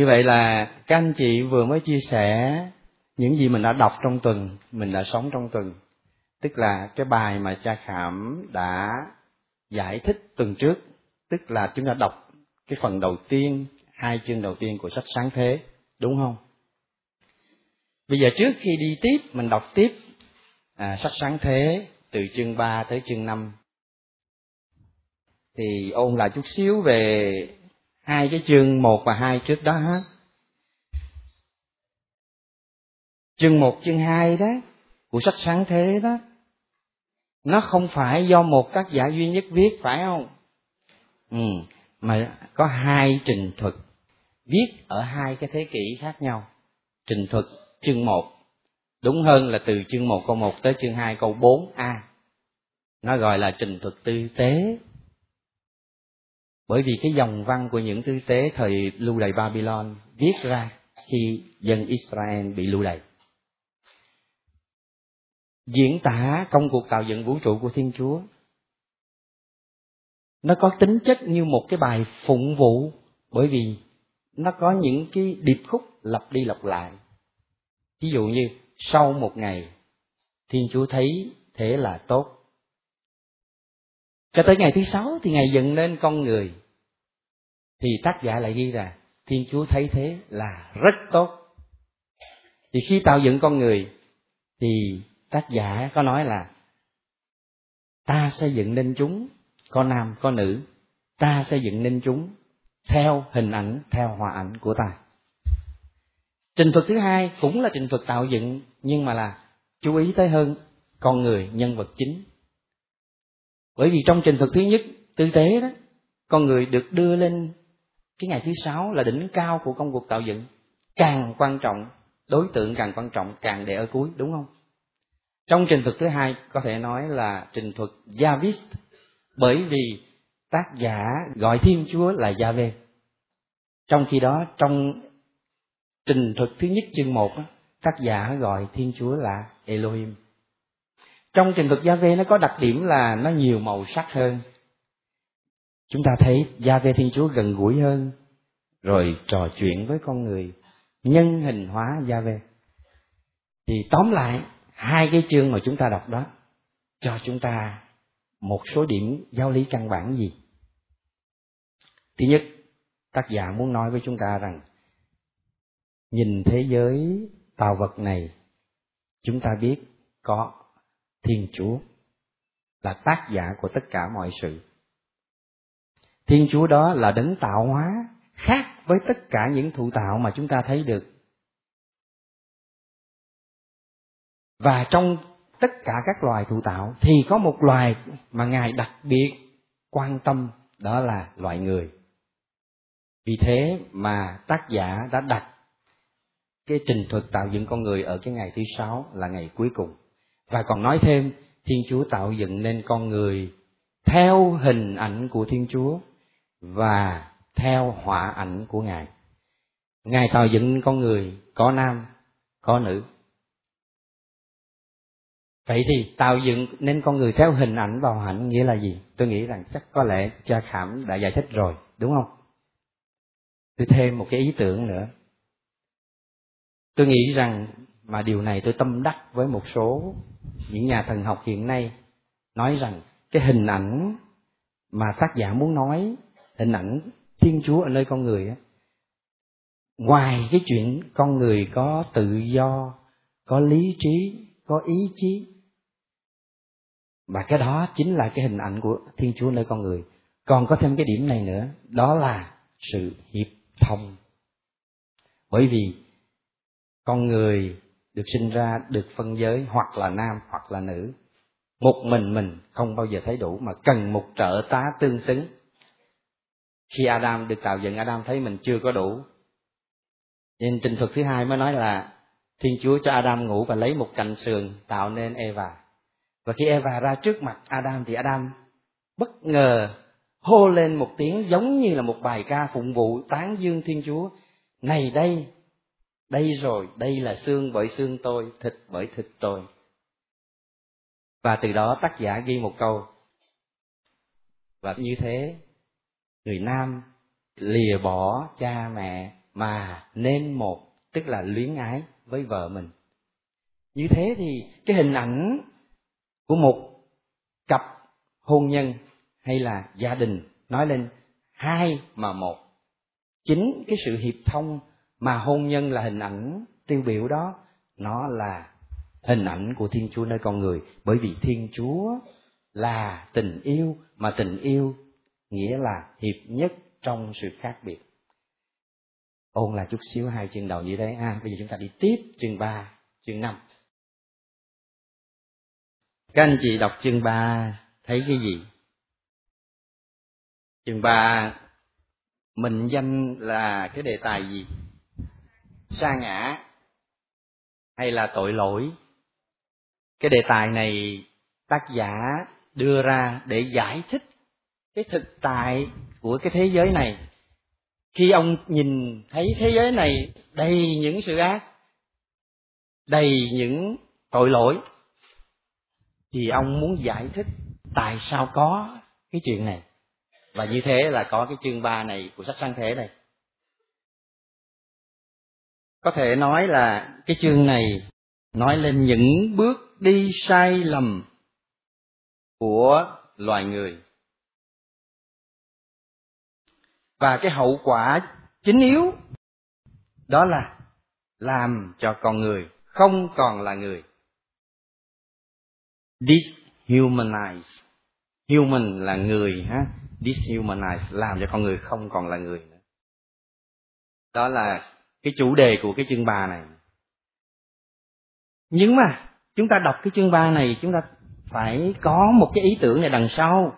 như vậy là các anh chị vừa mới chia sẻ những gì mình đã đọc trong tuần mình đã sống trong tuần. Tức là cái bài mà cha khảm đã giải thích tuần trước tức là chúng ta đọc cái phần đầu tiên hai chương đầu tiên của sách sáng thế đúng không? Bây giờ trước khi đi tiếp mình đọc tiếp à, sách sáng thế từ chương 3 tới chương 5 thì ôn lại chút xíu về hai cái chương một và hai trước đó hết, chương một chương hai đó của sách sáng thế đó nó không phải do một tác giả duy nhất viết phải không? Ừ mà có hai trình thuật viết ở hai cái thế kỷ khác nhau. Trình thuật chương một đúng hơn là từ chương một câu một tới chương hai câu bốn a. Nó gọi là trình thuật tư tế bởi vì cái dòng văn của những tư tế thời lưu đày babylon viết ra khi dân israel bị lưu đày. Diễn tả công cuộc tạo dựng vũ trụ của thiên chúa, nó có tính chất như một cái bài phụng vụ, bởi vì nó có những cái điệp khúc lặp đi lặp lại. Ví dụ như, sau một ngày, thiên chúa thấy thế là tốt cho tới ngày thứ sáu thì ngày dựng nên con người. Thì tác giả lại ghi là thiên chúa thấy thế là rất tốt. Thì khi tạo dựng con người, thì tác giả có nói là, ta xây dựng nên chúng, có nam, có nữ. Ta xây dựng nên chúng theo hình ảnh, theo hòa ảnh của ta. Trình thuật thứ hai cũng là trình thuật tạo dựng, nhưng mà là chú ý tới hơn con người, nhân vật chính bởi vì trong trình thuật thứ nhất, tư tế đó, con người được đưa lên cái ngày thứ sáu là đỉnh cao của công cuộc tạo dựng càng quan trọng, đối tượng càng quan trọng, càng để ở cuối, đúng không trong trình thuật thứ hai, có thể nói là trình thuật Javis bởi vì tác giả gọi Thiên Chúa là Yahweh. Trong khi đó, trong trình thuật thứ nhất chương một tác giả gọi Thiên Chúa là Elohim. Trong trình thuật Vê nó có đặc điểm là nó nhiều màu sắc hơn. Chúng ta thấy gia Vê Thiên Chúa gần gũi hơn, rồi trò chuyện với con người, nhân hình hóa gia Vê Thì tóm lại, hai cái chương mà chúng ta đọc đó cho chúng ta một số điểm giáo lý căn bản gì thứ nhất tác giả muốn nói với chúng ta rằng nhìn thế giới tạo vật này chúng ta biết có thiên chúa là tác giả của tất cả mọi sự. Thiên chúa đó là đấng tạo hóa khác với tất cả những thụ tạo mà chúng ta thấy được. Và trong tất cả các loài thụ tạo thì có một loài mà ngài đặc biệt quan tâm, đó là loài người. Vì thế mà tác giả đã đặt cái trình thuật tạo dựng con người ở cái ngày thứ sáu là ngày cuối cùng và còn nói thêm, thiên chúa tạo dựng nên con người theo hình ảnh của thiên chúa và theo họa ảnh của ngài. Ngài tạo dựng con người, có nam, có nữ. Vậy thì tạo dựng nên con người theo hình ảnh và họa ảnh nghĩa là gì? Tôi nghĩ rằng chắc có lẽ cha khảm đã giải thích rồi, đúng không? Tôi thêm một cái ý tưởng nữa. Tôi nghĩ rằng mà điều này tôi tâm đắc với một số những nhà thần học hiện nay nói rằng cái hình ảnh mà tác giả muốn nói, hình ảnh thiên chúa ở nơi con người á, ngoài cái chuyện con người có tự do, có lý trí, có ý chí và cái đó chính là cái hình ảnh của thiên chúa nơi con người. Còn có thêm cái điểm này nữa, đó là sự hiệp thông. Bởi vì con người được sinh ra được phân giới hoặc là nam hoặc là nữ. Một mình mình không bao giờ thấy đủ mà cần một trợ tá tương xứng. Khi Adam được tạo dựng Adam thấy mình chưa có đủ. Nên trình thuật thứ hai mới nói là Thiên Chúa cho Adam ngủ và lấy một cành sườn tạo nên Eva. Và khi Eva ra trước mặt Adam thì Adam bất ngờ hô lên một tiếng giống như là một bài ca phụng vụ tán dương Thiên Chúa. Này đây, đây rồi, đây là xương bởi xương tôi, thịt bởi thịt tôi. Và từ đó tác giả ghi một câu. Và như thế, người nam lìa bỏ cha mẹ mà nên một tức là luyến ái với vợ mình như thế thì cái hình ảnh của một cặp hôn nhân hay là gia đình nói lên hai mà một chính cái sự hiệp thông mà hôn nhân là hình ảnh tiêu biểu đó. Nó là hình ảnh của thiên chúa nơi con người. Bởi vì thiên chúa là tình yêu, mà tình yêu nghĩa là hiệp nhất trong sự khác biệt. Ôn là chút xíu hai chương đầu như thế. À bây giờ chúng ta đi tiếp chương ba, chương năm. Các anh chị đọc chương ba, thấy cái gì? Chương ba, mệnh danh là cái đề tài gì? Sa ngã hay là tội lỗi. Cái đề tài này tác giả đưa ra để giải thích cái thực tại của cái thế giới này. Khi ông nhìn thấy thế giới này đầy những sự ác, đầy những tội lỗi, thì ông muốn giải thích tại sao có cái chuyện này. Và như thế là có cái chương ba này của sách Sanh thế này có thể nói là cái chương này nói lên những bước đi sai lầm của loài người. Và cái hậu quả chính yếu đó là làm cho con người không còn là người. Dishumanize. Human là người ha. Dishumanize, làm cho con người không còn là người nữa. Đó là cái chủ đề của cái chương ba này. Nhưng mà, chúng ta đọc cái chương ba này, chúng ta phải có một cái ý tưởng này đằng sau.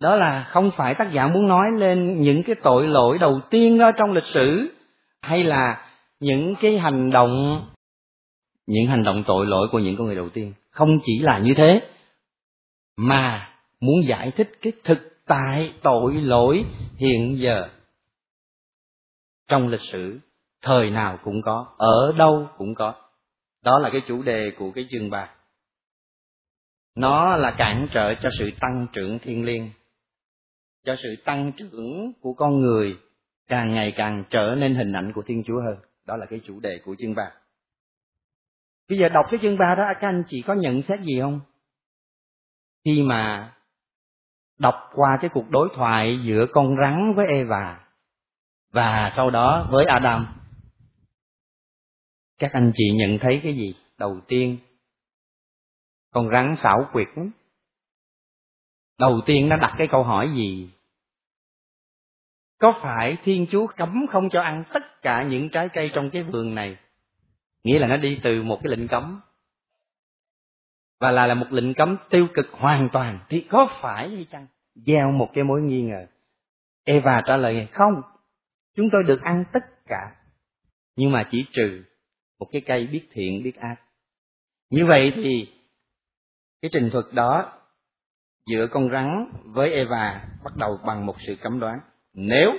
Đó là không phải tác giả muốn nói lên những cái tội lỗi đầu tiên ở trong lịch sử, hay là những cái hành động, những hành động tội lỗi của những con người đầu tiên. Không chỉ là như thế, mà muốn giải thích cái thực tại tội lỗi hiện giờ trong lịch sử thời nào cũng có, ở đâu cũng có. Đó là cái chủ đề của cái chương ba nó là cản trở cho sự tăng trưởng thiên liêng. Cho sự tăng trưởng của con người càng ngày càng trở nên hình ảnh của thiên chúa hơn. Đó là cái chủ đề của chương ba bây giờ đọc cái chương ba đó, các anh chị có nhận xét gì không? Khi mà đọc qua cái cuộc đối thoại giữa con rắn với Eva và sau đó với Adam các anh chị nhận thấy cái gì đầu tiên? Con rắn xảo quyệt lắm. Đầu tiên nó đặt cái câu hỏi gì? Có phải thiên chúa cấm không cho ăn tất cả những trái cây trong cái vườn này? Nghĩa là nó đi từ một cái lệnh cấm. Và là là một lệnh cấm tiêu cực hoàn toàn. Thì có phải hay chăng? Gieo một cái mối nghi ngờ. Eva trả lời, không. Chúng tôi được ăn tất cả. Nhưng mà chỉ trừ một cái cây biết thiện, biết ác. Như vậy thì cái trình thuật đó giữa con rắn với eva bắt đầu bằng một sự cấm đoán. Nếu,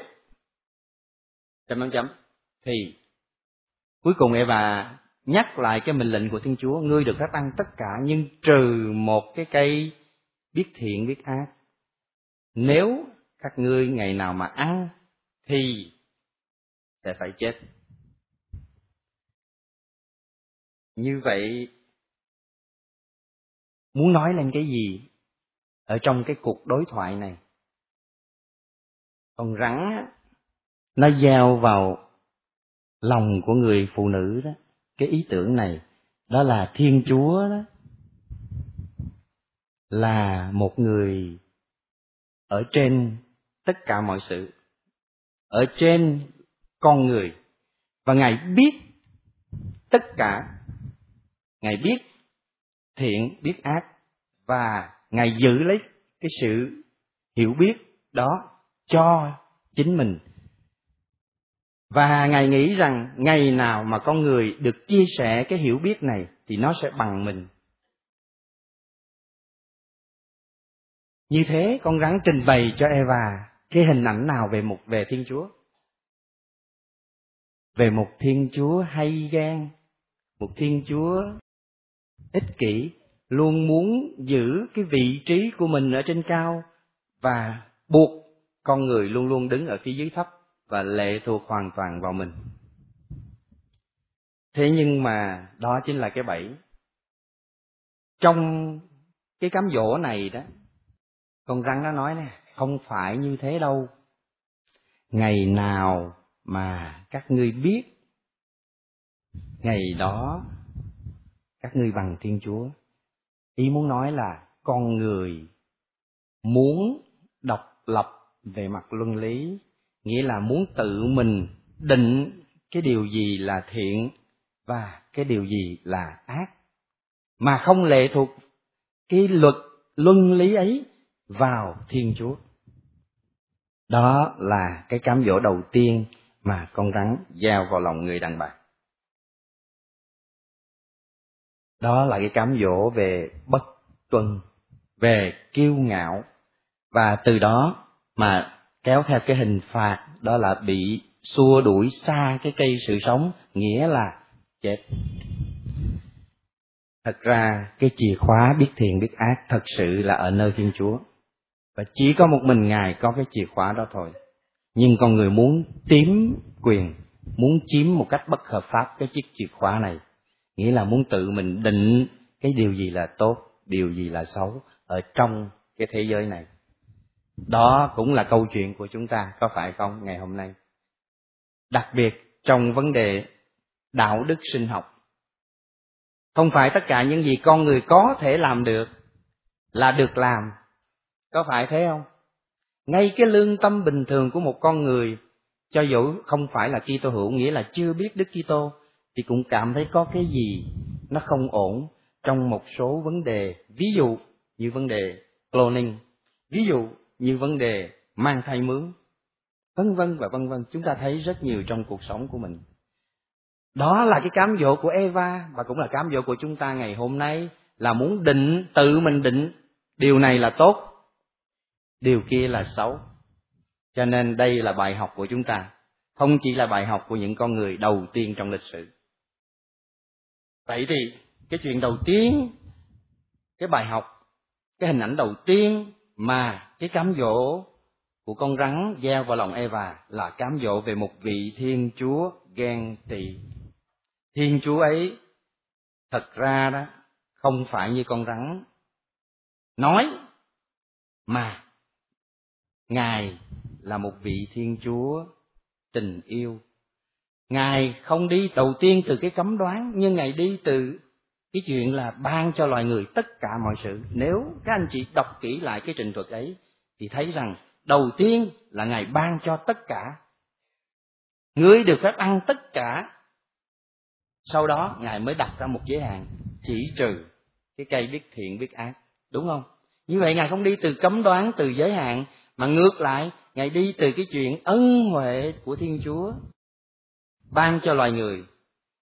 chấm chấm chấm, thì cuối cùng eva nhắc lại cái mệnh lệnh của thiên chúa, ngươi được phép ăn tất cả, nhưng trừ một cái cây biết thiện, biết ác. Nếu các ngươi ngày nào mà ăn thì sẽ phải chết. Như vậy, muốn nói lên cái gì ở trong cái cuộc đối thoại này? Con rắn nó gieo vào lòng của người phụ nữ đó. Cái ý tưởng này, đó là thiên chúa đó, là một người ở trên tất cả mọi sự, ở trên con người. Và ngài biết tất cả ngài biết thiện, biết ác, và ngài giữ lấy cái sự hiểu biết đó cho chính mình. Và ngài nghĩ rằng ngày nào mà con người được chia sẻ cái hiểu biết này thì nó sẽ bằng mình. Như thế con rắn trình bày cho eva cái hình ảnh nào về một về thiên chúa. Về một thiên chúa hay gan một thiên chúa ích kỷ luôn muốn giữ cái vị trí của mình ở trên cao và buộc con người luôn luôn đứng ở phía dưới thấp và lệ thuộc hoàn toàn vào mình. Thế nhưng mà đó chính là cái bẫy. Trong cái cám dỗ này đó, con rắn nó nói nè, không phải như thế đâu. Ngày nào mà các ngươi biết, ngày đó các ngươi bằng thiên chúa. Ý muốn nói là con người muốn độc lập về mặt luân lý, nghĩa là muốn tự mình định cái điều gì là thiện và cái điều gì là ác. Mà không lệ thuộc cái luật luân lý ấy vào thiên chúa. Đó là cái cám dỗ đầu tiên mà con rắn giao vào lòng người đàn bà. Đó là cái cám dỗ về bất tuân, về kiêu ngạo. Và từ đó mà kéo theo cái hình phạt, đó là bị xua đuổi xa cái cây sự sống, nghĩa là chết. Thật ra, cái chìa khóa biết thiện biết ác thật sự là ở nơi thiên chúa. Và chỉ có một mình ngài có cái chìa khóa đó thôi. Nhưng con người muốn tiếm quyền, muốn chiếm một cách bất hợp pháp cái chiếc chìa khóa này nghĩa là muốn tự mình định cái điều gì là tốt, điều gì là xấu ở trong cái thế giới này. Đó cũng là câu chuyện của chúng ta, có phải không, ngày hôm nay? Đặc biệt trong vấn đề đạo đức sinh học. Không phải tất cả những gì con người có thể làm được là được làm. Có phải thế không? Ngay cái lương tâm bình thường của một con người, cho dù không phải là Kitô hữu, nghĩa là chưa biết Đức Kitô thì cũng cảm thấy có cái gì nó không ổn trong một số vấn đề. Ví dụ như vấn đề cloning, ví dụ như vấn đề mang thai mướn, vân vân và vân vân. Chúng ta thấy rất nhiều trong cuộc sống của mình. Đó là cái cám dỗ của Eva và cũng là cám dỗ của chúng ta ngày hôm nay, là muốn định, tự mình định. Điều này là tốt, điều kia là xấu. Cho nên đây là bài học của chúng ta. Không chỉ là bài học của những con người đầu tiên trong lịch sử vậy thì cái chuyện đầu tiên, cái bài học, cái hình ảnh đầu tiên mà cái cám dỗ của con rắn gieo vào lòng Eva là cám dỗ về một vị Thiên Chúa ghen tị. Thiên Chúa ấy, thật ra đó, không phải như con rắn nói, mà Ngài là một vị Thiên Chúa tình yêu. Ngài không đi đầu tiên từ cái cấm đoán, nhưng Ngài đi từ cái chuyện là ban cho loài người tất cả mọi sự. Nếu các anh chị đọc kỹ lại cái trình thuật ấy, thì thấy rằng đầu tiên là ngài ban cho tất cả. Ngươi được phép ăn tất cả. Sau đó, ngài mới đặt ra một giới hạn, chỉ trừ cái cây biết thiện, biết ác. Đúng không? Như vậy ngài không đi từ cấm đoán, từ giới hạn, mà ngược lại, ngài đi từ cái chuyện ân huệ của thiên chúa ban cho loài người.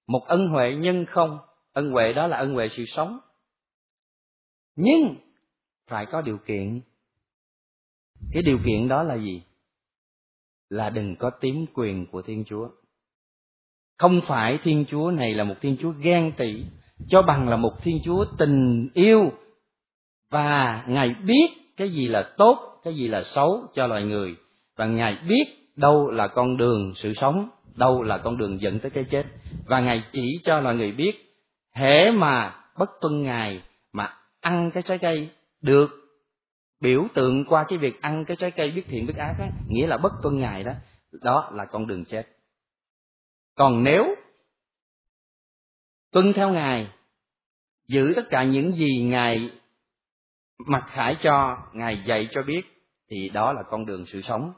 Một ân huệ nhân không, ân huệ đó là ân huệ sự sống. Nhưng, phải có điều kiện. Cái điều kiện đó là gì? Là đừng có tím quyền của thiên chúa. Không phải thiên chúa này là một thiên chúa ghen tị, cho bằng là một thiên chúa tình yêu. Và ngài biết cái gì là tốt, cái gì là xấu cho loài người. Và ngài biết đâu là con đường sự sống đâu là con đường dẫn tới cái chết. Và ngài chỉ cho loài người biết, hễ mà bất tuân ngài mà ăn cái trái cây được biểu tượng qua cái việc ăn cái trái cây biết thiện biết ác á, nghĩa là bất tuân ngài đó đó là con đường chết. Còn nếu tuân theo ngài, giữ tất cả những gì ngài mặc khải cho, ngài dạy cho biết, thì đó là con đường sự sống.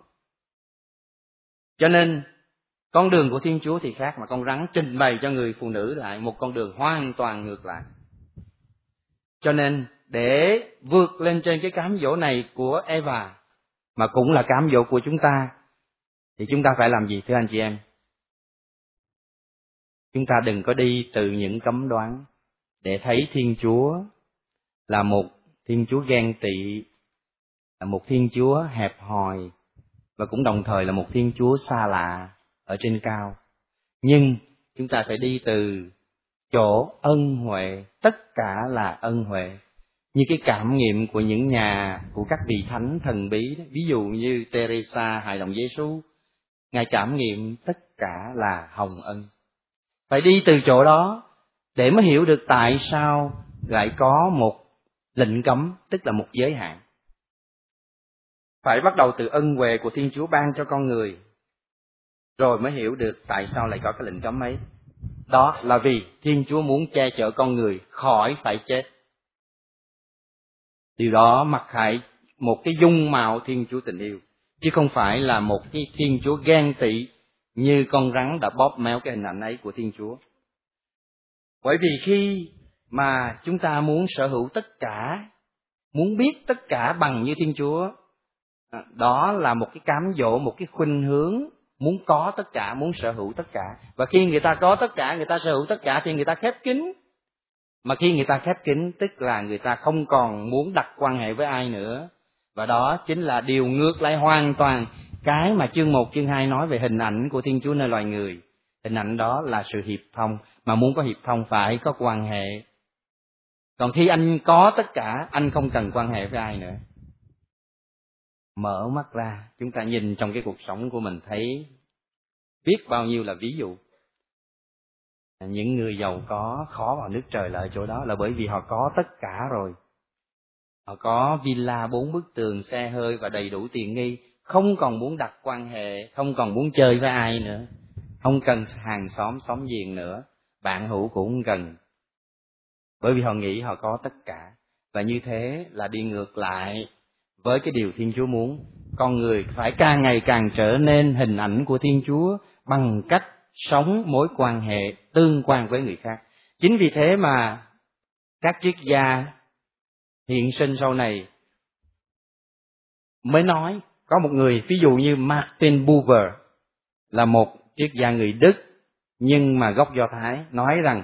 Cho nên con đường của thiên chúa thì khác mà con rắn trình bày cho người phụ nữ lại một con đường hoàn toàn ngược lại. Cho nên, để vượt lên trên cái cám dỗ này của eva, mà cũng là cám dỗ của chúng ta, thì chúng ta phải làm gì, thưa anh chị em? Chúng ta đừng có đi từ những cấm đoán để thấy thiên chúa là một thiên chúa ghen tị, là một thiên chúa hẹp hòi, và cũng đồng thời là một thiên chúa xa lạ ở trên cao. Nhưng chúng ta phải đi từ chỗ ân huệ, tất cả là ân huệ. Như cái cảm nghiệm của những nhà, của các vị thánh thần bí ví dụ như Teresa, hài đồng Giêsu ngài cảm nghiệm tất cả là hồng ân. Phải đi từ chỗ đó để mới hiểu được tại sao lại có một lệnh cấm, tức là một giới hạn. Phải bắt đầu từ ân huệ của thiên chúa ban cho con người rồi mới hiểu được tại sao lại có cái lệnh cấm ấy. Đó là vì thiên chúa muốn che chở con người khỏi phải chết. Điều đó mặc hại một cái dung mạo thiên chúa tình yêu, chứ không phải là một cái thiên chúa ghen tị như con rắn đã bóp méo cái hình ảnh ấy của thiên chúa. Bởi vì khi mà chúng ta muốn sở hữu tất cả, muốn biết tất cả bằng như thiên chúa, đó là một cái cám dỗ, một cái khuynh hướng muốn có tất cả muốn sở hữu tất cả và khi người ta có tất cả người ta sở hữu tất cả thì người ta khép kín mà khi người ta khép kín tức là người ta không còn muốn đặt quan hệ với ai nữa và đó chính là điều ngược lại hoàn toàn cái mà chương 1, chương 2 nói về hình ảnh của Thiên Chúa nơi loài người. Hình ảnh đó là sự hiệp thông, mà muốn có hiệp thông phải có quan hệ. Còn khi anh có tất cả, anh không cần quan hệ với ai nữa. Mở mắt ra, chúng ta nhìn trong cái cuộc sống của mình thấy biết bao nhiêu là ví dụ. Những người giàu có khó vào nước trời là ở chỗ đó là bởi vì họ có tất cả rồi. Họ có villa bốn bức tường xe hơi và đầy đủ tiền nghi. Không còn muốn đặt quan hệ không còn muốn chơi với ai nữa. Không cần hàng xóm xóm giềng nữa. Bạn hữu cũng không cần. Bởi vì họ nghĩ họ có tất cả. Và như thế là đi ngược lại với cái điều thiên chúa muốn, con người phải càng ngày càng trở nên hình ảnh của thiên chúa bằng cách sống mối quan hệ tương quan với người khác chính vì thế mà các triết gia hiện sinh sau này mới nói, có một người, ví dụ như Martin Buber, là một triết gia người Đức, nhưng mà gốc Do Thái, nói rằng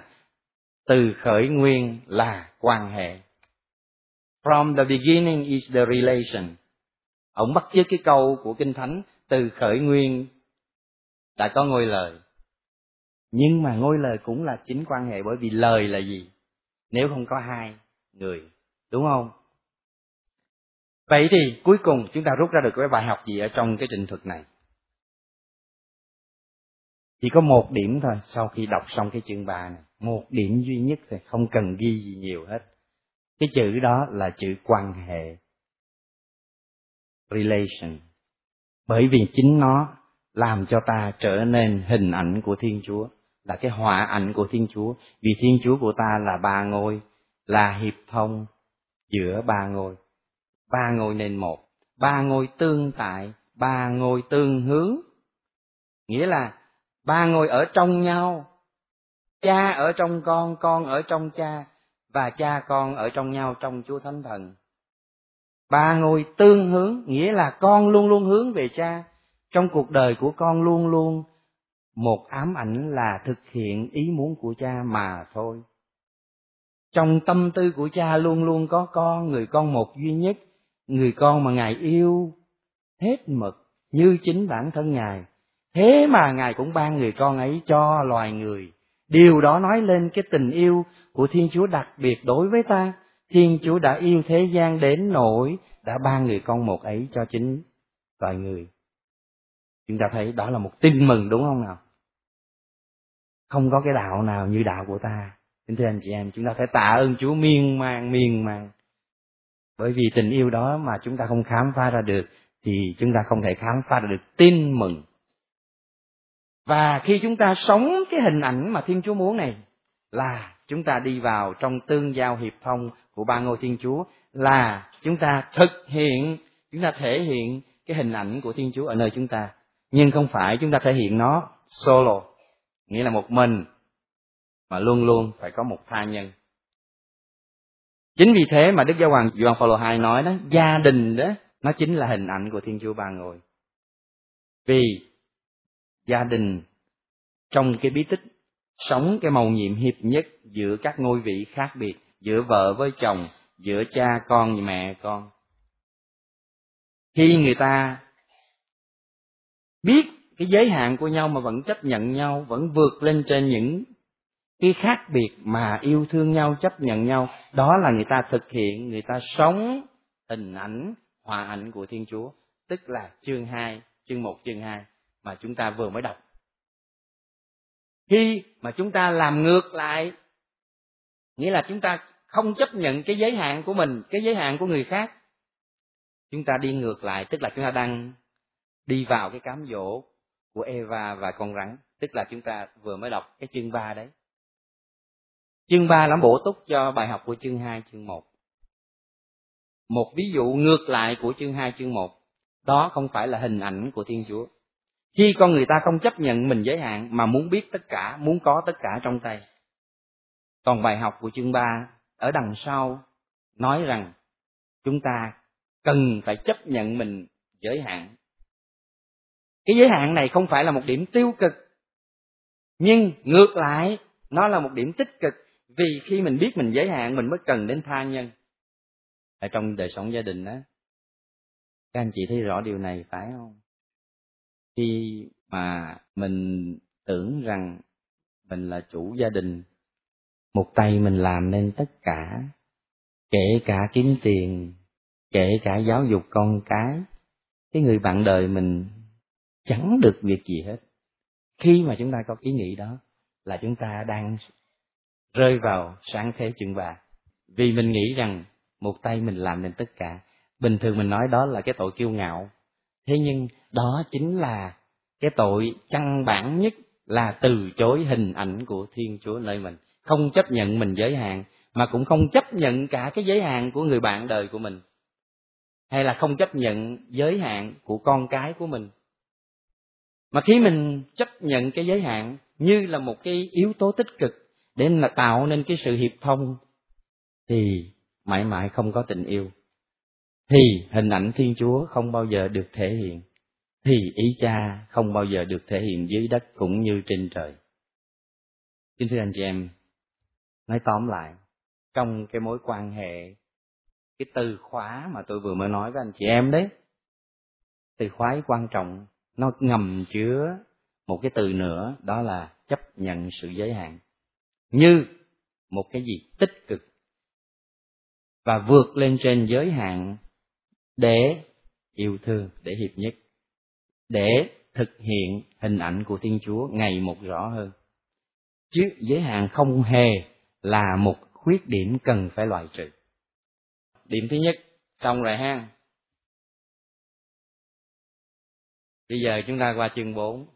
từ khởi nguyên là quan hệ. From the beginning is the relation. Ông bắt chước cái câu của Kinh Thánh từ khởi nguyên đã có ngôi lời. Nhưng mà ngôi lời cũng là chính quan hệ bởi vì lời là gì? Nếu không có hai người, đúng không vậy thì cuối cùng chúng ta rút ra được cái bài học gì ở trong cái trình thuật này chỉ có một điểm thôi, sau khi đọc xong cái chương ba này một điểm duy nhất thôi không cần ghi gì nhiều hết cái chữ đó là chữ quan hệ, relation. Bởi vì chính nó làm cho ta trở nên hình ảnh của thiên chúa, là cái họa ảnh của thiên chúa. Vì thiên chúa của ta là ba ngôi, là hiệp thông giữa ba ngôi. Ba ngôi nên một, ba ngôi tương tại, ba ngôi tương hướng. Nghĩa là ba ngôi ở trong nhau, cha ở trong con con ở trong cha và cha con ở trong nhau trong chúa thánh thần. Ba ngôi tương hướng, nghĩa là con luôn luôn hướng về cha. Trong cuộc đời của con luôn luôn một ám ảnh là thực hiện ý muốn của cha mà thôi. Trong tâm tư của cha luôn luôn có con, người con một duy nhất, người con mà ngài yêu hết mực như chính bản thân ngài. Thế mà ngài cũng ban người con ấy cho loài người. Điều đó nói lên cái tình yêu của thiên chúa đặc biệt đối với ta thiên chúa đã yêu thế gian đến nỗi đã ban người con một ấy cho chính loài người chúng ta thấy đó là một tin mừng đúng không nào không có cái đạo nào như đạo của ta Kính thưa anh chị em, chúng ta phải tạ ơn Chúa miên man, miên man. Bởi vì tình yêu đó mà chúng ta không khám phá ra được, thì chúng ta không thể khám phá ra được tin mừng. Và khi chúng ta sống cái hình ảnh mà Thiên Chúa muốn này, là chúng ta đi vào trong tương giao hiệp thông của ba ngôi Thiên Chúa, là chúng ta thực hiện, chúng ta thể hiện cái hình ảnh của Thiên Chúa ở nơi chúng ta. Nhưng không phải chúng ta thể hiện nó solo, nghĩa là một mình, mà luôn luôn phải có một tha nhân chính vì thế mà đức giáo hoàng Gioan Phaolô II nói đó gia đình đó nó chính là hình ảnh của thiên chúa ba ngôi vì gia đình trong cái bí tích sống cái màu nhiệm hiệp nhất giữa các ngôi vị khác biệt giữa vợ với chồng giữa cha con và mẹ con. Khi người ta biết cái giới hạn của nhau mà vẫn chấp nhận nhau vẫn vượt lên trên những cái khác biệt mà yêu thương nhau chấp nhận nhau đó là người ta thực hiện người ta sống hình ảnh hòa ảnh của thiên chúa. Tức là chương 2, chương 1, chương 2 mà chúng ta vừa mới đọc khi mà chúng ta làm ngược lại, nghĩa là chúng ta không chấp nhận cái giới hạn của mình, cái giới hạn của người khác, chúng ta đi ngược lại, tức là chúng ta đang đi vào cái cám dỗ của Eva và con rắn, tức là chúng ta vừa mới đọc cái chương 3 đấy. Chương 3 là bổ túc cho bài học của chương 2 chương 1 một ví dụ ngược lại của chương 2 chương 1 đó không phải là hình ảnh của Thiên Chúa khi con người ta không chấp nhận mình giới hạn mà muốn biết tất cả, muốn có tất cả trong tay. Còn bài học của chương 3 ở đằng sau nói rằng chúng ta cần phải chấp nhận mình giới hạn. Cái giới hạn này không phải là một điểm tiêu cực, nhưng ngược lại, nó là một điểm tích cực vì khi mình biết mình giới hạn, mình mới cần đến tha nhân. Ở trong đời sống gia đình đó các anh chị thấy rõ điều này phải không? Khi mà mình tưởng rằng mình là chủ gia đình, một tay mình làm nên tất cả, kể cả kiếm tiền, kể cả giáo dục con cái cái người bạn đời mình chẳng được việc gì hết. Khi mà chúng ta có ý nghĩ đó là chúng ta đang rơi vào sáng thế chừng bà vì mình nghĩ rằng một tay mình làm nên tất cả, bình thường mình nói đó là cái tội kiêu ngạo thế nhưng đó chính là cái tội căn bản nhất là từ chối hình ảnh của thiên chúa nơi mình. Không chấp nhận mình giới hạn, mà cũng không chấp nhận cả cái giới hạn của người bạn đời của mình. Hay là không chấp nhận giới hạn của con cái của mình. Mà khi mình chấp nhận cái giới hạn như là một cái yếu tố tích cực để là tạo nên cái sự hiệp thông, thì mãi mãi không có tình yêu thì hình ảnh thiên chúa không bao giờ được thể hiện. Thì ý cha không bao giờ được thể hiện dưới đất cũng như trên trời. Kính thưa anh chị em, nói tóm lại, trong cái mối quan hệ, cái từ khóa mà tôi vừa mới nói với anh chị em đấy, từ khóa quan trọng, nó ngầm chứa một cái từ nữa, đó là chấp nhận sự giới hạn. Như một cái gì tích cực và vượt lên trên giới hạn để yêu thương, để hiệp nhất. Để thực hiện hình ảnh của thiên chúa ngày một rõ hơn. Chứ giới hạn không hề là một khuyết điểm cần phải loại trừ. Điểm thứ nhất xong rồi ha bây giờ chúng ta qua chương 4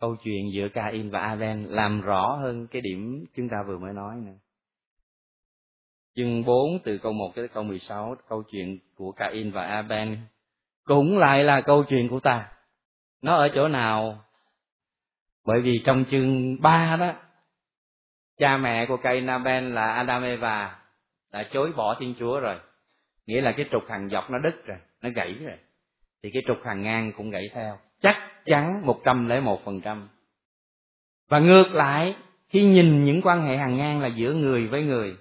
câu chuyện giữa Cain và Abel làm rõ hơn cái điểm chúng ta vừa mới nói nè chương 4 từ câu 1 tới câu 16 câu chuyện của Cain và Abel cũng lại là câu chuyện của ta. Nó ở chỗ nào? Bởi vì trong chương 3 đó, cha mẹ của Cain, Abel là Adam, Eva đã chối bỏ Thiên Chúa rồi. Nghĩa là cái trục hàng dọc nó đứt rồi, nó gãy rồi. Thì cái trục hàng ngang cũng gãy theo. Chắc chắn một trăm lẻ một phần trăm. Và ngược lại, khi nhìn những quan hệ hàng ngang là giữa người với người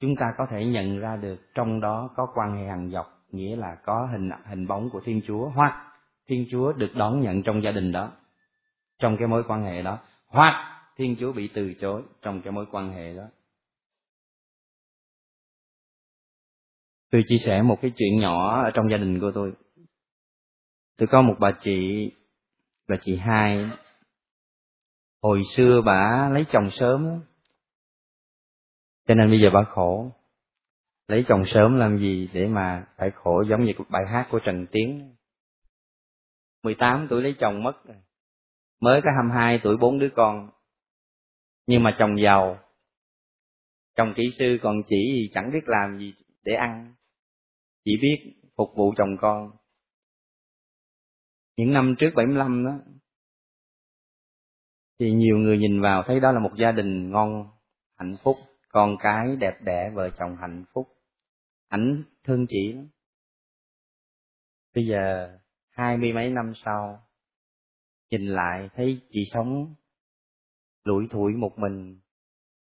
chúng ta có thể nhận ra được trong đó có quan hệ hàng dọc, nghĩa là có hình hình bóng của thiên chúa, hoặc thiên chúa được đón nhận trong gia đình đó, trong cái mối quan hệ đó, hoặc thiên chúa bị từ chối trong cái mối quan hệ đó. Tôi chia sẻ một cái chuyện nhỏ ở trong gia đình của tôi. Tôi có một bà chị bà chị hai. Hồi xưa bà lấy chồng sớm cho nên bây giờ bà khổ. Lấy chồng sớm làm gì để mà phải khổ giống như bài hát của trần tiến? 18 tuổi lấy chồng mất mới có 22 tuổi bốn đứa con. Nhưng mà chồng giàu. Chồng kỹ sư còn chỉ gì chẳng biết làm gì để ăn. Chỉ biết phục vụ chồng con. Những năm trước 75 đó, thì nhiều người nhìn vào thấy đó là một gia đình ngon, hạnh phúc con cái đẹp đẽ, vợ chồng hạnh phúc. Ảnh thương chị lắm. Bây giờ hai mươi mấy năm sau, nhìn lại thấy chị sống lủi thủi một mình,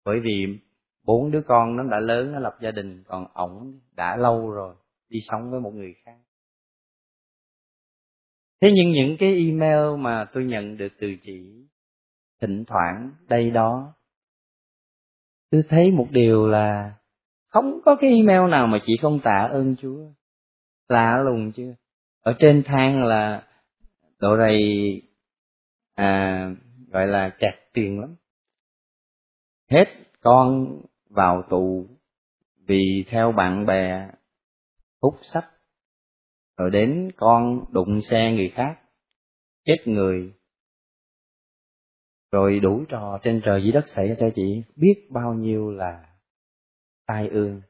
bởi vì bốn đứa con nó đã lớn, nó lập gia đình, còn ổng đã lâu rồi, đi sống với một người khác. Thế nhưng những cái email mà tôi nhận được từ chị, thỉnh thoảng, đây đó tôi thấy một điều là không có cái email nào mà chị không tạ ơn chúa. Lạ lùng chưa ở trên thang là độ này à, gọi là kẹt tiền lắm. Hết con vào tù vì theo bạn bè hút sách. Rồi đến con đụng xe người khác chết người rồi đủ trò trên trời dưới đất xảy ra cho chị biết bao nhiêu là tai ương.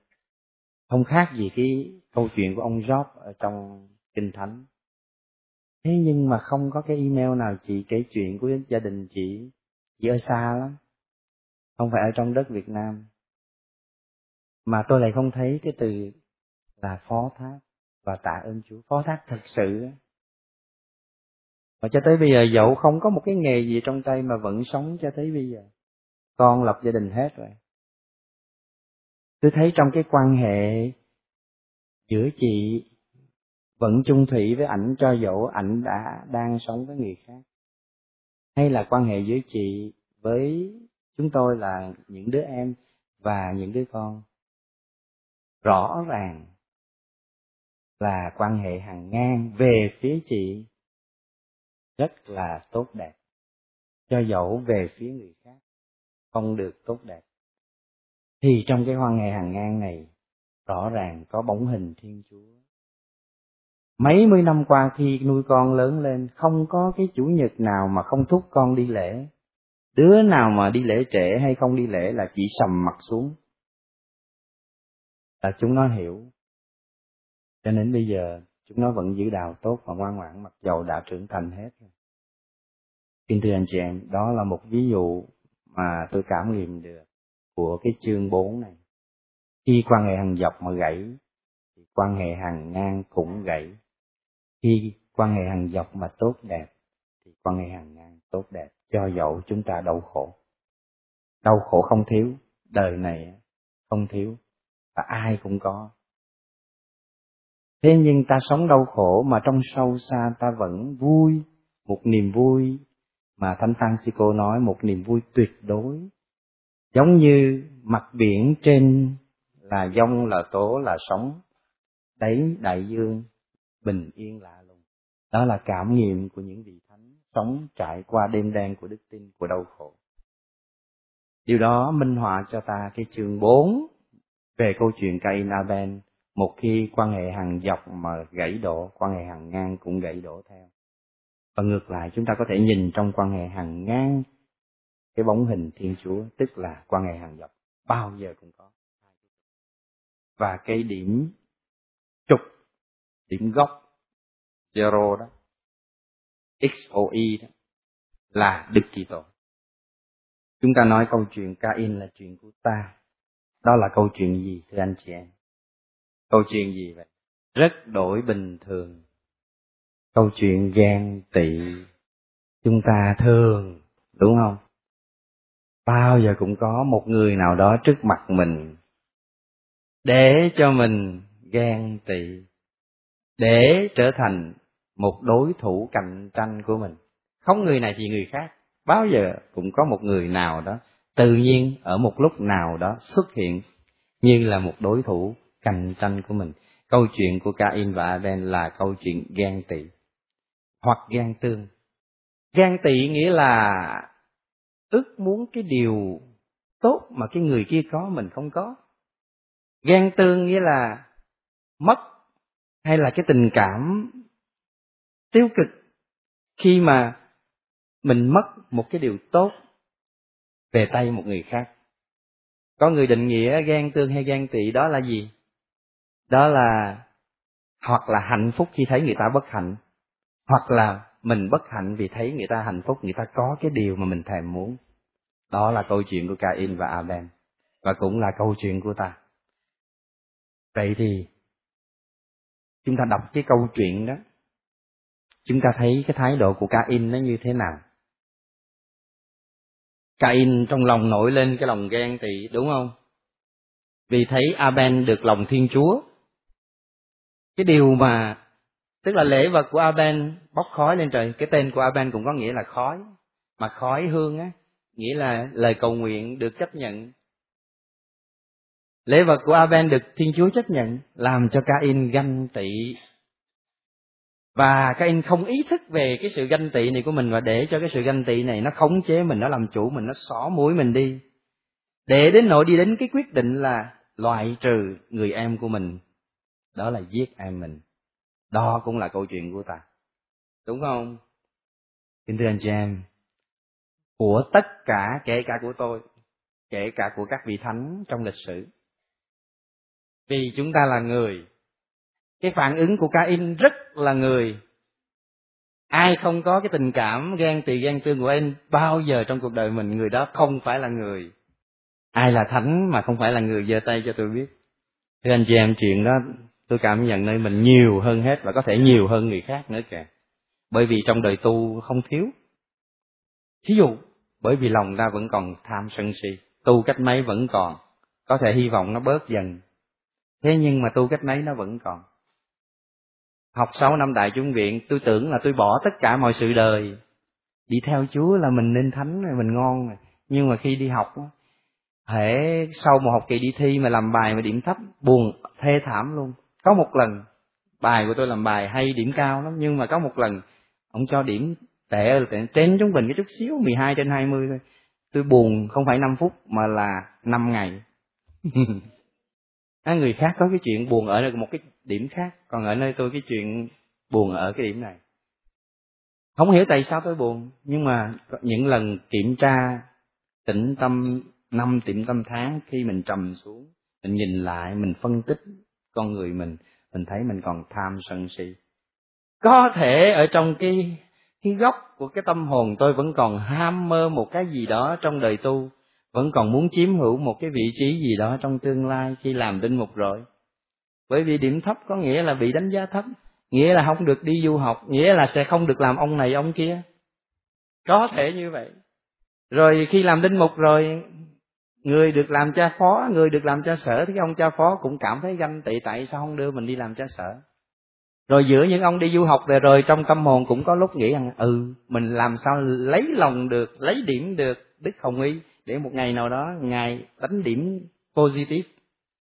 Không khác gì cái câu chuyện của ông Job ở trong kinh thánh. Thế nhưng mà không có cái email nào chị kể chuyện của gia đình chị. Chị ở xa lắm. Không phải ở trong đất Việt Nam. Mà tôi lại không thấy cái từ là phó thác và tạ ơn Chúa. Phó thác thật sự và cho tới bây giờ dẫu không có một cái nghề gì trong tay mà vẫn sống cho tới bây giờ. Con lập gia đình hết rồi. Tôi thấy trong cái quan hệ giữa chị vẫn chung thủy với ảnh cho dẫu ảnh đã đang sống với người khác, hay là quan hệ giữa chị với chúng tôi là những đứa em và những đứa con, rõ ràng là quan hệ hàng ngang về phía chị rất là tốt đẹp. Cho dẫu về phía người khác, không được tốt đẹp. Thì trong cái quan hệ hàng ngang này, rõ ràng có bóng hình thiên chúa. Mấy mươi năm qua khi nuôi con lớn lên, không có cái chủ nhật nào mà không thúc con đi lễ. Đứa nào mà đi lễ trễ hay không đi lễ là chỉ sầm mặt xuống. Là chúng nó hiểu. Cho nên bây giờ chúng nó vẫn giữ đạo tốt và ngoan ngoãn mặc dầu đã trưởng thành hết Kính thưa anh chị em, đó là một ví dụ mà tôi cảm nghiệm được của cái chương 4 này. Khi quan hệ hàng dọc mà gãy, thì quan hệ hàng ngang cũng gãy. Khi quan hệ hàng dọc mà tốt đẹp, thì quan hệ hàng ngang tốt đẹp, cho dẫu chúng ta đau khổ. Đau khổ không thiếu, đời này không thiếu, và ai cũng có. Thế nhưng ta sống đau khổ mà trong sâu xa ta vẫn vui, một niềm vui mà Thánh Francisco nói một niềm vui tuyệt đối. Giống như mặt biển trên là dông là tố là sóng, đáy đại dương bình yên lạ lùng. Đó là cảm nghiệm của những vị thánh sống trải qua đêm đen của đức tin của đau khổ. Điều đó minh họa cho ta cái chương 4 về câu chuyện Cain Abel, một khi quan hệ hàng dọc mà gãy đổ, quan hệ hàng ngang cũng gãy đổ theo và ngược lại chúng ta có thể nhìn trong quan hệ hàng ngang cái bóng hình thiên chúa tức là quan hệ hàng dọc bao giờ cũng có và cái điểm trục điểm gốc zero đó XOE đó là Đức Kitô. Chúng ta nói câu chuyện Cain là chuyện của ta. Đó là câu chuyện gì thưa anh chị em? Câu chuyện gì vậy? Rất đổi bình thường. Câu chuyện ghen tị. Chúng ta thường đúng không? Bao giờ cũng có một người nào đó trước mặt mình để cho mình ghen tị, để trở thành một đối thủ cạnh tranh của mình. Không người này thì người khác. Bao giờ cũng có một người nào đó, tự nhiên ở một lúc nào đó xuất hiện như là một đối thủ cạnh tranh của mình. Câu chuyện của Cain và Abel là câu chuyện ghen tị hoặc ghen tương. Ghen tị nghĩa là ước muốn cái điều tốt mà cái người kia có mình không có. Ghen tương nghĩa là mất hay là cái tình cảm tiêu cực khi mà mình mất một cái điều tốt về tay một người khác. Có người định nghĩa ghen tương hay ghen tị đó là gì? Đó là, hoặc là hạnh phúc khi thấy người ta bất hạnh, hoặc là mình bất hạnh vì thấy người ta hạnh phúc, người ta có cái điều mà mình thèm muốn. Đó là câu chuyện của Cain và Abel, và cũng là câu chuyện của ta. Vậy thì, chúng ta đọc cái câu chuyện đó, chúng ta thấy cái thái độ của Cain nó như thế nào? Cain trong lòng nổi lên cái lòng ghen tị, đúng không? Vì thấy Abel được lòng Thiên Chúa cái điều mà, tức là lễ vật của Aben bốc khói lên trời, cái tên của Aben cũng có nghĩa là khói. Mà khói hương á, nghĩa là lời cầu nguyện được chấp nhận. Lễ vật của Aben được Thiên Chúa chấp nhận, làm cho Cain ganh tị. Và Cain không ý thức về cái sự ganh tị này của mình và để cho cái sự ganh tị này nó khống chế mình, nó làm chủ mình, nó xỏ mũi mình đi. Để đến nỗi đi đến cái quyết định là loại trừ người em của mình đó là giết em mình. Đó cũng là câu chuyện của ta. Đúng không? Kính thưa anh chị em, của tất cả, kể cả của tôi, kể cả của các vị thánh trong lịch sử, vì chúng ta là người, cái phản ứng của ca in rất là người. Ai không có cái tình cảm ghen tị, ghen tương của anh bao giờ trong cuộc đời mình người đó không phải là người. Ai là thánh mà không phải là người giơ tay cho tôi biết? Thưa anh chị em, chuyện đó tôi cảm nhận nơi mình nhiều hơn hết và có thể nhiều hơn người khác nữa kìa. Bởi vì trong đời tu không thiếu. Thí dụ, bởi vì lòng ta vẫn còn tham sân si, tu cách mấy vẫn còn, có thể hy vọng nó bớt dần. Thế nhưng mà tu cách mấy nó vẫn còn. Học sáu năm đại chúng viện, tôi tưởng là tôi bỏ tất cả mọi sự đời. Đi theo chúa là mình nên thánh rồi mình ngon rồi nhưng mà khi đi học, hễ sau một học kỳ đi thi mà làm bài mà điểm thấp, buồn, thê thảm luôn có một lần bài của tôi làm bài hay điểm cao lắm nhưng mà có một lần ông cho điểm tệ là trên trung bình cái chút xíu 12 trên 20 thôi. Tôi buồn không phải 5 phút mà là 5 ngày. À, người khác có cái chuyện buồn ở một cái điểm khác còn ở nơi tôi cái chuyện buồn ở cái điểm này. Không hiểu tại sao tôi buồn nhưng mà những lần kiểm tra tĩnh tâm năm tiệm tâm tháng khi mình trầm xuống mình nhìn lại mình phân tích con người mình mình thấy mình còn tham sân si. Có thể ở trong cái cái gốc của cái tâm hồn tôi vẫn còn ham mơ một cái gì đó trong đời tu, vẫn còn muốn chiếm hữu một cái vị trí gì đó trong tương lai khi làm linh mục rồi. Bởi vì điểm thấp có nghĩa là bị đánh giá thấp, nghĩa là không được đi du học, nghĩa là sẽ không được làm ông này ông kia. Có thể như vậy. Rồi khi làm linh mục rồi người được làm cha phó người được làm cha sở thì ông cha phó cũng cảm thấy ganh tị tại sao không đưa mình đi làm cha sở? Rồi giữa những ông đi du học về rồi trong tâm hồn cũng có lúc nghĩ rằng ừ mình làm sao lấy lòng được lấy điểm được đức hồng y để một ngày nào đó ngài đánh điểm positive.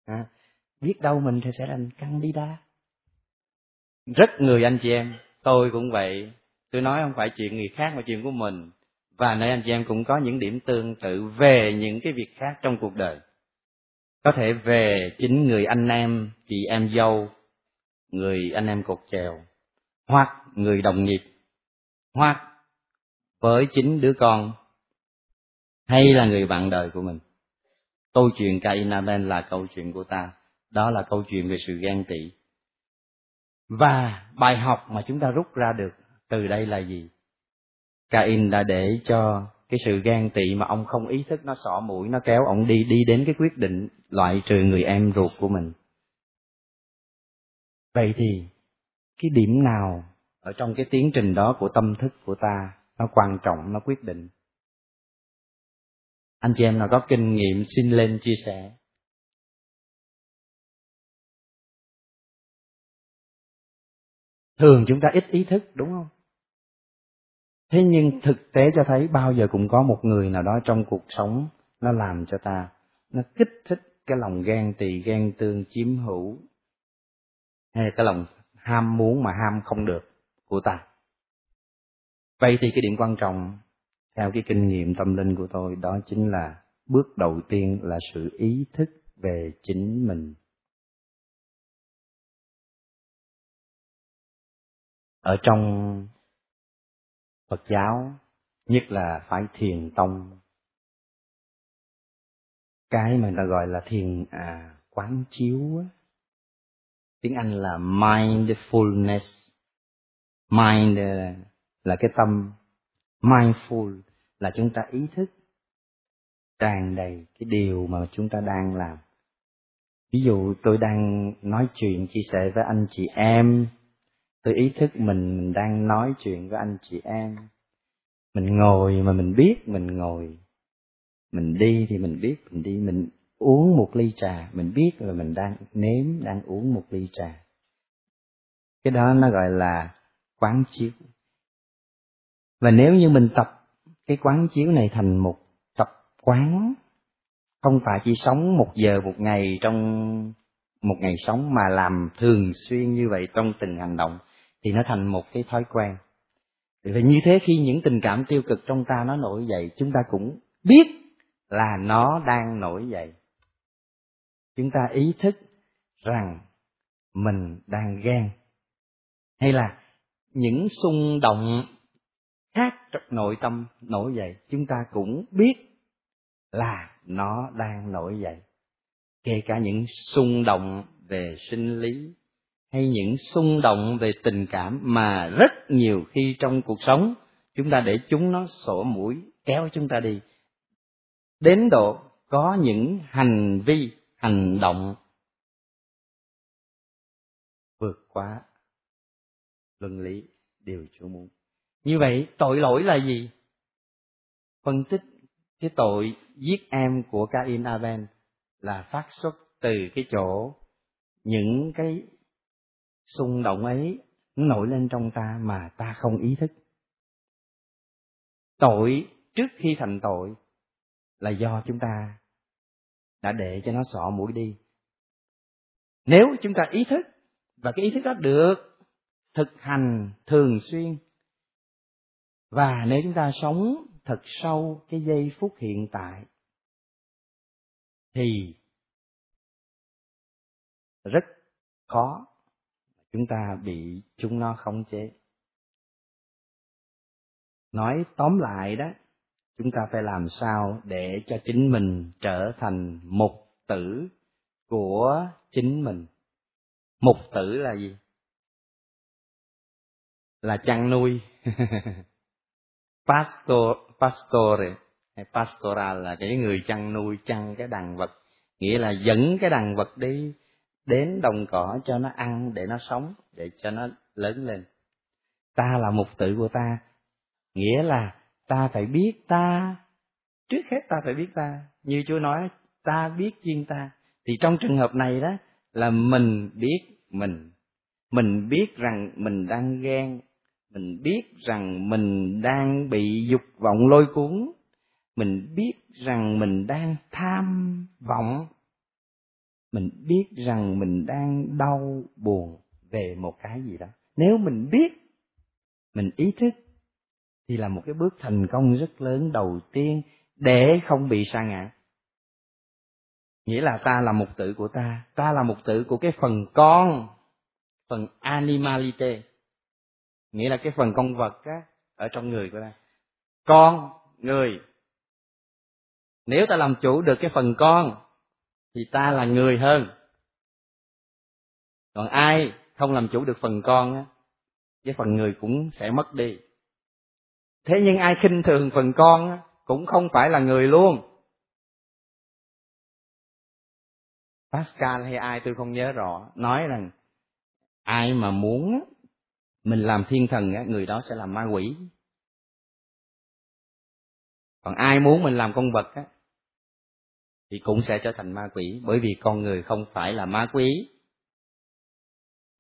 À, biết đâu mình thì sẽ thành candida rất người anh chị em tôi cũng vậy. Tôi nói không phải chuyện người khác mà chuyện của mình và nơi anh chị em cũng có những điểm tương tự về những cái việc khác trong cuộc đời. Có thể về chính người anh em, chị em dâu, người anh em cột chèo, hoặc người đồng nghiệp, hoặc với chính đứa con, hay là người bạn đời của mình. Câu chuyện Cainaben là câu chuyện của ta. Đó là câu chuyện về sự ghen tị. Và bài học mà chúng ta rút ra được từ đây là gì? Cain đã để cho cái sự ghen tị mà ông không ý thức nó sọ mũi, nó kéo ông đi đi đến cái quyết định loại trừ người em ruột của mình. Vậy thì cái điểm nào ở trong cái tiến trình đó của tâm thức của ta nó quan trọng, nó quyết định? Anh chị em nào có kinh nghiệm, xin lên chia sẻ. Thường chúng ta ít ý thức, đúng không? Thế nhưng thực tế cho thấy bao giờ cũng có một người nào đó trong cuộc sống nó làm cho ta, nó kích thích cái lòng ghen tỳ ghen tương, chiếm hữu, hay cái lòng ham muốn mà ham không được của ta. Vậy thì cái điểm quan trọng theo cái kinh nghiệm tâm linh của tôi đó chính là bước đầu tiên là sự ý thức về chính mình. Ở trong phật giáo nhất là phải thiền tông. Cái mà người ta gọi là thiền à, quán chiếu á tiếng anh là mindfulness. Mind à, là cái tâm. Mindful là chúng ta ý thức tràn đầy cái điều mà chúng ta đang làm. Ví dụ tôi đang nói chuyện chia sẻ với anh chị em tôi ý thức mình mình đang nói chuyện với anh chị em. Mình ngồi mà mình biết mình ngồi. Mình đi thì mình biết mình đi. Mình uống một ly trà, mình biết là mình đang, nếm, đang uống một ly trà. Cái đó nó gọi là quán chiếu. Và nếu như mình tập cái quán chiếu này thành một tập quán, không phải chỉ sống một giờ một ngày trong, một ngày sống mà làm thường xuyên như vậy trong từng hành động thì nó thành một cái thói quen. Vì như thế khi những tình cảm tiêu cực trong ta nó nổi dậy, chúng ta cũng biết là nó đang nổi dậy. Chúng ta ý thức rằng mình đang ghen. Hay là những xung động khác trong nội tâm nổi dậy, chúng ta cũng biết là nó đang nổi dậy. Kể cả những xung động về sinh lý hay những xung động về tình cảm mà rất nhiều khi trong cuộc sống, chúng ta để chúng nó sổ mũi, kéo chúng ta đi đến độ có những hành vi, hành động vượt quá luân lý điều Chúa muốn. Như vậy, tội lỗi là gì? Phân tích cái tội giết em của Cain Abel là phát xuất từ cái chỗ những cái xung động ấy nổi lên trong ta mà ta không ý thức. Tội trước khi thành tội là do chúng ta đã để cho nó sọ mũi đi. Nếu chúng ta ý thức và cái ý thức đó được thực hành thường xuyên và nếu chúng ta sống thật sâu cái giây phút hiện tại thì rất khó chúng ta bị chúng nó khống chế. Nói tóm lại đó, chúng ta phải làm sao để cho chính mình trở thành mục tử của chính mình. Mục tử là gì? Là chăn nuôi. Pastor, pastore. Hay pastoral là cái người chăn nuôi, chăn cái đàn vật. Nghĩa là dẫn cái đàn vật đi đến đồng cỏ cho nó ăn để nó sống, để cho nó lớn lên. Ta là mục tử của ta. Nghĩa là ta phải biết ta, trước hết ta phải biết ta. Như chúa nói, ta biết chiên ta. Thì trong trường hợp này đó, là mình biết mình. Mình biết rằng mình đang ghen. Mình biết rằng mình đang bị dục vọng lôi cuốn. Mình biết rằng mình đang tham vọng mình biết rằng mình đang đau buồn về một cái gì đó. Nếu mình biết, mình ý thức, thì là một cái bước thành công rất lớn đầu tiên để không bị sa ngã. Nghĩa là ta là một tử của ta. Ta là một tử của cái phần con, phần animalite. Nghĩa là cái phần con vật á, ở trong người của ta. Con, người. Nếu ta làm chủ được cái phần con thì ta là người hơn. Còn ai không làm chủ được phần con á, cái phần người cũng sẽ mất đi. Thế nhưng ai khinh thường phần con á, cũng không phải là người luôn. Pascal hay ai tôi không nhớ rõ, nói rằng ai mà muốn mình làm thiên thần á, người đó sẽ làm ma quỷ. Còn ai muốn mình làm con vật á thì cũng sẽ trở thành ma quỷ, bởi vì con người không phải là ma quỷ,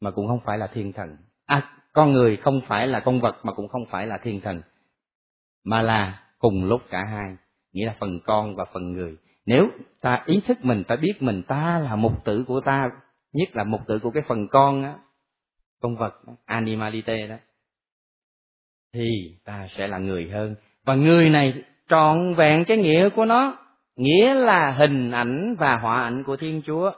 mà cũng không phải là thiên thần. À con người không phải là con vật, mà cũng không phải là thiên thần, mà là cùng lúc cả hai, nghĩa là phần con và phần người. Nếu ta ý thức mình, ta biết mình, ta là mục tử của ta, nhất là mục tử của cái phần con á, con vật, animalite đó, thì ta sẽ là người hơn. Và người này trọn vẹn cái nghĩa của nó nghĩa là hình ảnh và họa ảnh của thiên chúa.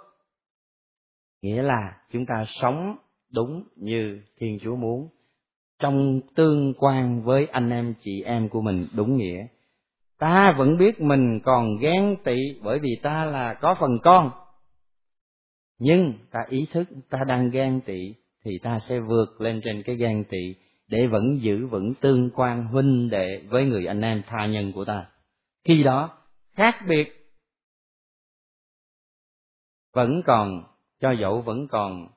Nghĩa là chúng ta sống đúng như thiên chúa muốn, trong tương quan với anh em chị em của mình đúng nghĩa. Ta vẫn biết mình còn ghen tị bởi vì ta là có phần con. Nhưng ta ý thức ta đang ghen tị thì ta sẽ vượt lên trên cái ghen tị để vẫn giữ vững tương quan huynh đệ với người anh em tha nhân của ta. Khi đó khác biệt. Vẫn còn, cho dẫu vẫn còn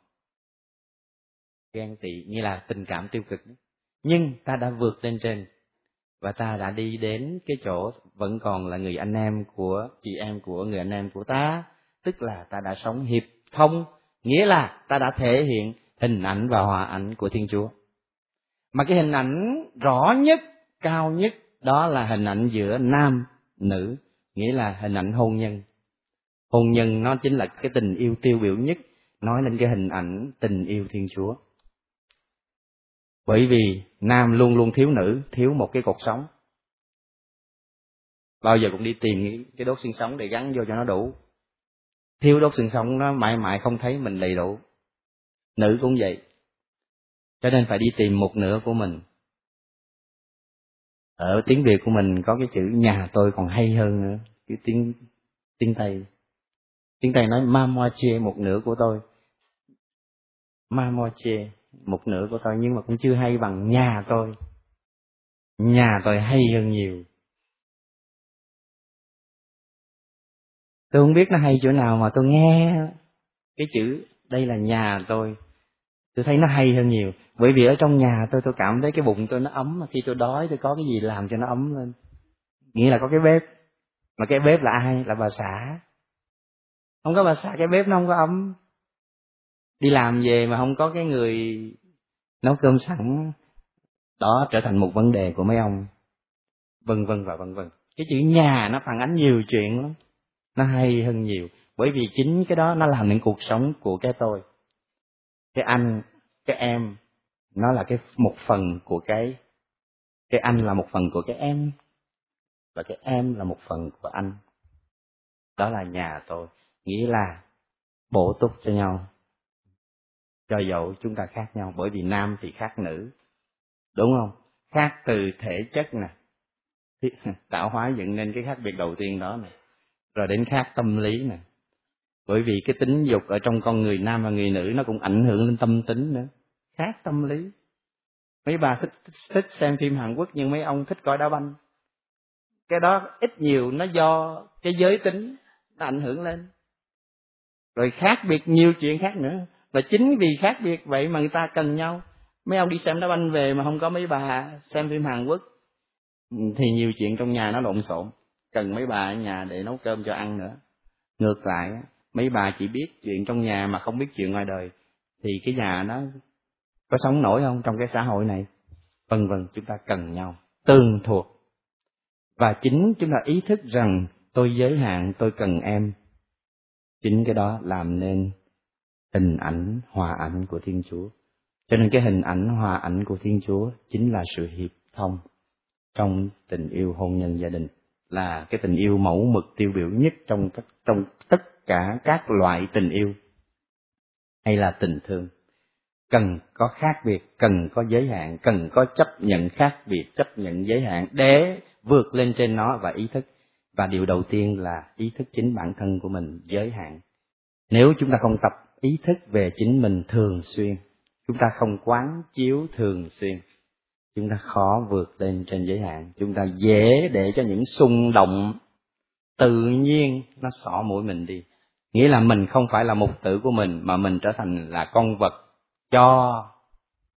ghen tị như là tình cảm tiêu cực. Nhưng ta đã vượt lên trên và ta đã đi đến cái chỗ vẫn còn là người anh em của chị em, của người anh em của ta. Tức là ta đã sống hiệp thông, nghĩa là ta đã thể hiện hình ảnh và hòa ảnh của thiên chúa. Mà cái hình ảnh rõ nhất, cao nhất, đó là hình ảnh giữa nam, nữ nghĩa là hình ảnh hôn nhân. Hôn nhân nó chính là cái tình yêu tiêu biểu nhất, nói lên cái hình ảnh tình yêu thiên chúa. Bởi vì nam luôn luôn thiếu nữ, thiếu một cái cột sống. Bao giờ cũng đi tìm cái đốt xương sống để gắn vô cho nó đủ. Thiếu đốt xương sống nó mãi mãi không thấy mình đầy đủ. Nữ cũng vậy. Cho nên phải đi tìm một nửa của mình. Ở tiếng việt của mình có cái chữ nhà tôi còn hay hơn nữa cái tiếng tiếng tây. Tiếng tây nói ma mo chê một nửa của tôi. Ma mo chê một nửa của tôi, nhưng mà cũng chưa hay bằng nhà tôi. Nhà tôi hay hơn nhiều. Tôi không biết nó hay chỗ nào mà tôi nghe cái chữ đây là nhà tôi. Tôi thấy nó hay hơn nhiều. Bởi vì ở trong nhà tôi tôi cảm thấy cái bụng tôi nó ấm. Mà khi tôi đói, tôi có cái gì làm cho nó ấm lên. Nghĩa là có cái bếp mà cái bếp là ai? Là bà xã. Không có bà xã, cái bếp nó không có ấm. Đi làm về mà không có cái người nấu cơm sẵn, đó trở thành một vấn đề của mấy ông. Vân vân và vân vân. Cái chữ nhà nó phản ánh nhiều chuyện lắm. Nó hay hơn nhiều. Bởi vì chính cái đó nó làm nên cuộc sống của cái tôi. Cái anh, cái em, nó là cái một phần của cái cái anh là một phần của cái em và cái em là một phần của anh. Đó là nhà tôi. Nghĩa là bổ túc cho nhau cho dẫu chúng ta khác nhau. Bởi vì nam thì khác nữ. Đúng không? Khác từ thể chất nè. Tạo hóa dựng nên cái khác biệt đầu tiên đó nè. Rồi đến khác tâm lý nè. Bởi vì cái tính dục ở trong con người nam và người nữ nó cũng ảnh hưởng lên tâm tính nữa. Khác tâm lý. Mấy bà thích, thích, thích xem phim hàn quốc nhưng mấy ông thích coi đá banh cái đó ít nhiều nó do cái giới tính nó ảnh hưởng lên. Rồi khác biệt nhiều chuyện khác nữa. Và chính vì khác biệt vậy mà người ta cần nhau. Mấy ông đi xem đá banh về mà không có mấy bà xem phim hàn quốc, thì nhiều chuyện trong nhà nó lộn xộn. Cần mấy bà ở nhà để nấu cơm cho ăn nữa. Ngược lại, mấy bà chỉ biết chuyện trong nhà mà không biết chuyện ngoài đời. Thì cái nhà nó có sống nổi không trong cái xã hội này? Vân vân, chúng ta cần nhau, tương thuộc và chính chúng ta ý thức rằng tôi giới hạn, tôi cần em. Chính cái đó làm nên hình ảnh, hòa ảnh của thiên chúa. Cho nên cái hình ảnh, hòa ảnh của thiên chúa chính là sự hiệp thông trong tình yêu hôn nhân gia đình. Là cái tình yêu mẫu mực tiêu biểu nhất trong trong tất cả các loại tình yêu. Hay là tình thương. Cần có khác biệt, cần có giới hạn, cần có chấp nhận khác biệt, chấp nhận giới hạn để vượt lên trên nó và ý thức. Và điều đầu tiên là ý thức chính bản thân của mình giới hạn. Nếu chúng ta không tập ý thức về chính mình thường xuyên, chúng ta không quán chiếu thường xuyên, chúng ta khó vượt lên trên giới hạn. Chúng ta dễ để cho những xung động tự nhiên nó xỏ mũi mình đi. Nghĩa là mình không phải là mục tử của mình, mà mình trở thành là con vật cho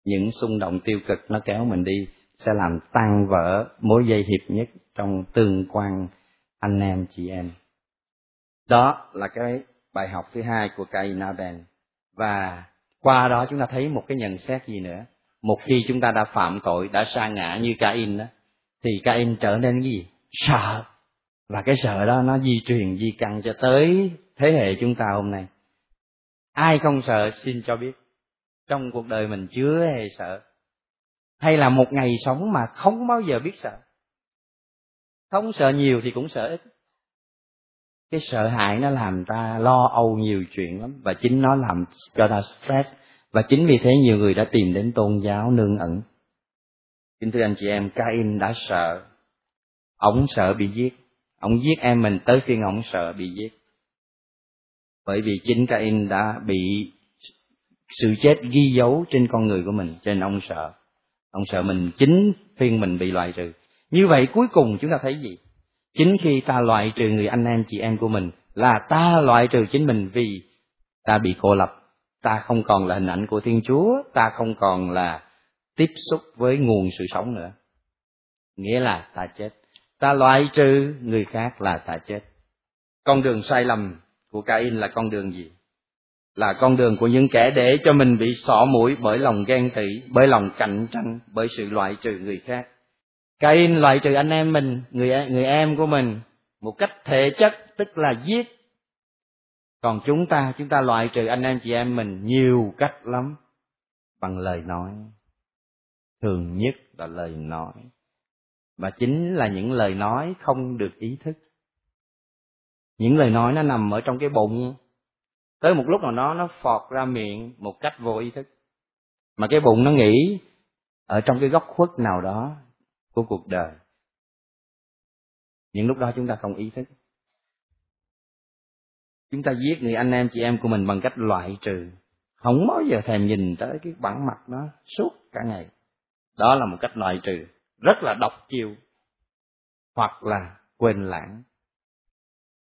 những xung động tiêu cực nó kéo mình đi sẽ làm tan vỡ mối dây hiệp nhất trong tương quan anh em chị em. Đó là cái bài học thứ hai của Cain và qua đó chúng ta thấy một cái nhận xét gì nữa. Một khi chúng ta đã phạm tội, đã sa ngã như Cain đó, thì Cain trở nên cái gì? Sợ. Và cái sợ đó nó di truyền, di căn cho tới thế hệ chúng ta hôm nay. Ai không sợ xin cho biết. Trong cuộc đời mình chưa hề sợ hay là một ngày sống mà không bao giờ biết sợ? Không sợ nhiều thì cũng sợ ít. Cái sợ hãi nó làm ta lo âu nhiều chuyện lắm. Và chính nó làm, cho ta stress. Và chính vì thế nhiều người đã tìm đến tôn giáo nương ẩn. Kính thưa anh chị em, Cain đã sợ. Ổng sợ bị giết. Ổng giết em mình tới phiên ổng sợ bị giết. Bởi vì chính Cain đã bị sự chết ghi dấu trên con người của mình, cho nên ông sợ ông sợ mình, chính phiên mình bị loại trừ. Như vậy cuối cùng chúng ta thấy gì? Chính khi ta loại trừ người anh em, chị em của mình là ta loại trừ chính mình vì ta bị cô lập. Ta không còn là hình ảnh của thiên chúa, ta không còn là tiếp xúc với nguồn sự sống nữa. Nghĩa là ta chết. Ta loại trừ người khác là ta chết. Con đường sai lầm của Cain là con đường gì? Là con đường của những kẻ để cho mình bị xỏ mũi bởi lòng ghen tị, bởi lòng cạnh tranh, bởi sự loại trừ người khác. Cain loại trừ anh em mình, người e-, người em của mình một cách thể chất, tức là giết. Còn chúng ta chúng ta loại trừ anh em chị em mình nhiều cách lắm. Bằng lời nói. Thường nhất là lời nói. Và chính là những lời nói không được ý thức. Những lời nói nó nằm ở trong cái bụng tới một lúc nào đó nó phọt ra miệng một cách vô ý thức. Mà cái bụng nó nghĩ ở trong cái góc khuất nào đó của cuộc đời. Những lúc đó chúng ta không ý thức. Chúng ta giết người anh em, chị em của mình bằng cách loại trừ. Không bao giờ thèm nhìn tới cái bản mặt nó suốt cả ngày. Đó là một cách loại trừ rất là độc chiêu hoặc là quên lãng.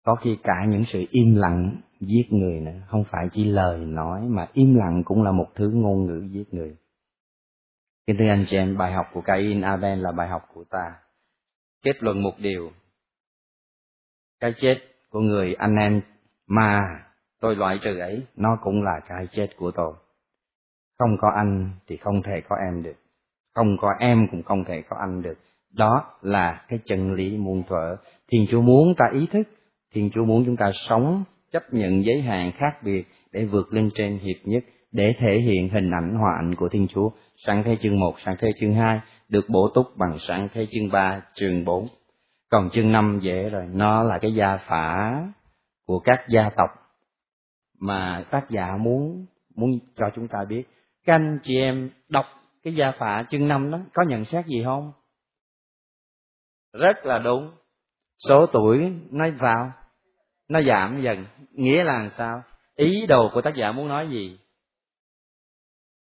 Có khi cả những sự im lặng giết người nữa không phải chỉ lời nói, mà im lặng cũng là một thứ ngôn ngữ giết người. Kính thưa anh chị em, bài học của Cain Abel là bài học của ta. Kết luận một điều. Cái chết của người anh em mà tôi loại trừ ấy, nó cũng là cái chết của tôi. Không có anh thì không thể có em được. Không có em cũng không thể có anh được. Đó là cái chân lý muôn thuở. Thiên chúa muốn ta ý thức, thiên chúa muốn chúng ta sống chấp nhận giới hạn khác biệt để vượt lên trên hiệp nhất, để thể hiện hình ảnh hòa ảnh của thiên chúa. Sáng thế chương một, sáng thế chương hai được bổ túc bằng sáng thế chương ba, chương bốn. Còn chương năm dễ rồi, nó là cái gia phả của các gia tộc mà tác giả muốn muốn cho chúng ta biết. Các anh chị em đọc cái gia phả chương năm đó, có nhận xét gì không? Rất là đúng. Số tuổi nói vào nó giảm dần. Nghĩa là sao? Ý đồ của tác giả muốn nói gì?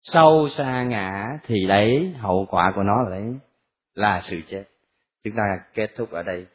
Sâu xa ngã thì đấy hậu quả của nó là đấy là sự chết. Chúng ta kết thúc ở đây.